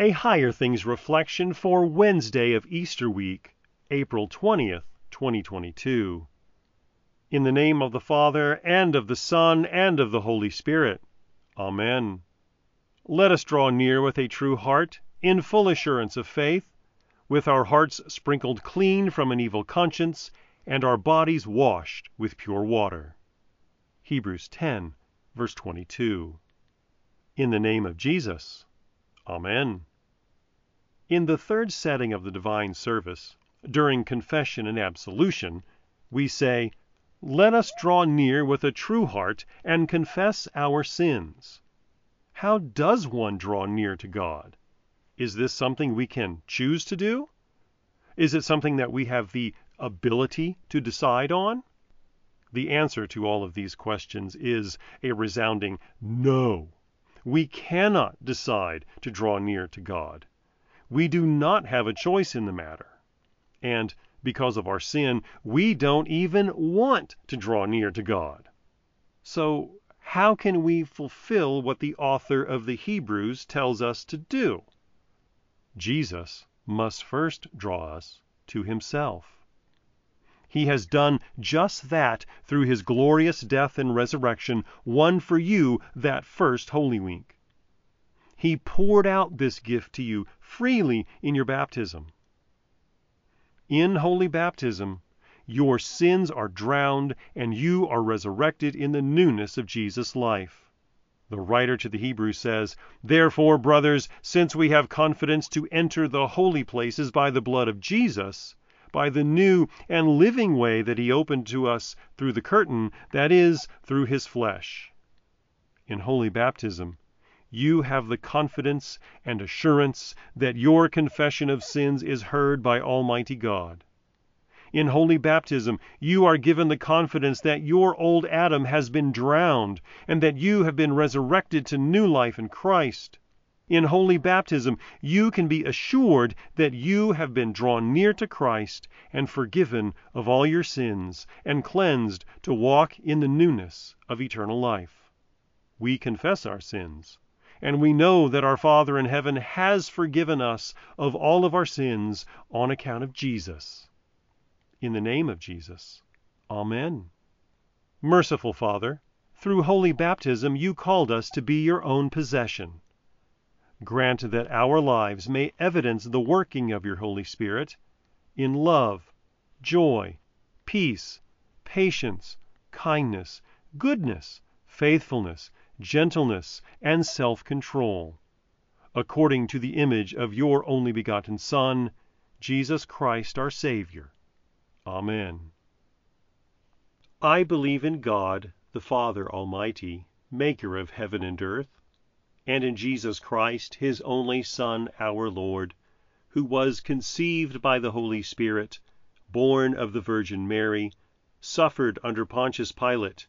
a Higher Things reflection for Wednesday of Easter week, April 20th, 2022. In the name of the Father, and of the Son, and of the Holy Spirit. Amen. Let us draw near with a true heart, in full assurance of faith, with our hearts sprinkled clean from an evil conscience, and our bodies washed with pure water. Hebrews 10, verse 22. In the name of Jesus. Amen. In the third setting of the divine service, during confession and absolution, we say, Let us draw near with a true heart and confess our sins. How does one draw near to God? Is this something we can choose to do? Is it something that we have the ability to decide on? The answer to all of these questions is a resounding no. We cannot decide to draw near to God. We do not have a choice in the matter. And because of our sin, we don't even want to draw near to God. So, how can we fulfill what the author of the Hebrews tells us to do? Jesus must first draw us to himself. He has done just that through his glorious death and resurrection, won for you that first Holy Week. He poured out this gift to you freely in your baptism. In holy baptism, your sins are drowned and you are resurrected in the newness of Jesus' life. The writer to the Hebrews says, Therefore, brothers, since we have confidence to enter the holy places by the blood of Jesus, by the new and living way that he opened to us through the curtain, that is, through his flesh. In holy baptism, you have the confidence and assurance that your confession of sins is heard by Almighty God. In holy baptism, you are given the confidence that your old Adam has been drowned and that you have been resurrected to new life in Christ. In holy baptism, you can be assured that you have been drawn near to Christ and forgiven of all your sins and cleansed to walk in the newness of eternal life. We confess our sins and we know that our Father in heaven has forgiven us of all of our sins on account of Jesus. In the name of Jesus. Amen. Merciful Father, through holy baptism you called us to be your own possession. Grant that our lives may evidence the working of your Holy Spirit in love, joy, peace, patience, kindness, goodness, faithfulness, gentleness, and self control, according to the image of your only begotten Son, Jesus Christ our Savior. Amen. I believe in God, the Father Almighty, maker of heaven and earth, and in Jesus Christ, his only Son, our Lord, who was conceived by the Holy Spirit, born of the Virgin Mary, suffered under Pontius Pilate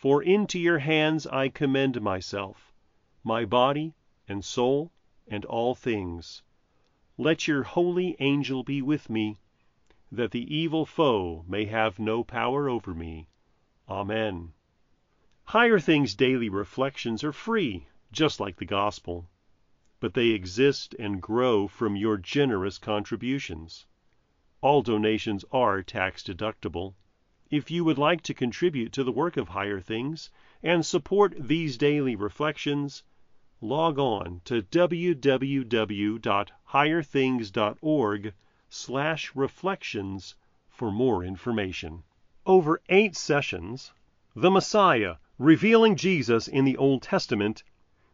For into your hands I commend myself, my body and soul and all things. let your holy angel be with me, that the evil foe may have no power over me. Amen. Higher Things Daily Reflections are free, just like the Gospel, but they exist and grow from your generous contributions. All donations are tax deductible. If you would like to contribute to the work of Higher Things and support these daily reflections, log on to www.higherthings.org/reflections for more information. Over 8 sessions, The Messiah: Revealing Jesus in the Old Testament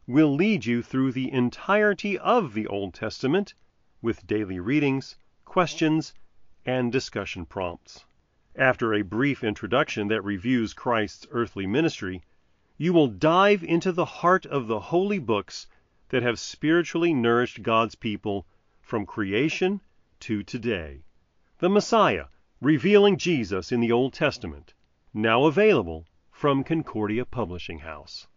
will lead you through the entirety of the Old Testament with daily readings, questions, and discussion prompts. After a brief introduction that reviews Christ's earthly ministry, you will dive into the heart of the holy books that have spiritually nourished God's people from creation to today. The Messiah, revealing Jesus in the Old Testament, now available from Concordia Publishing House.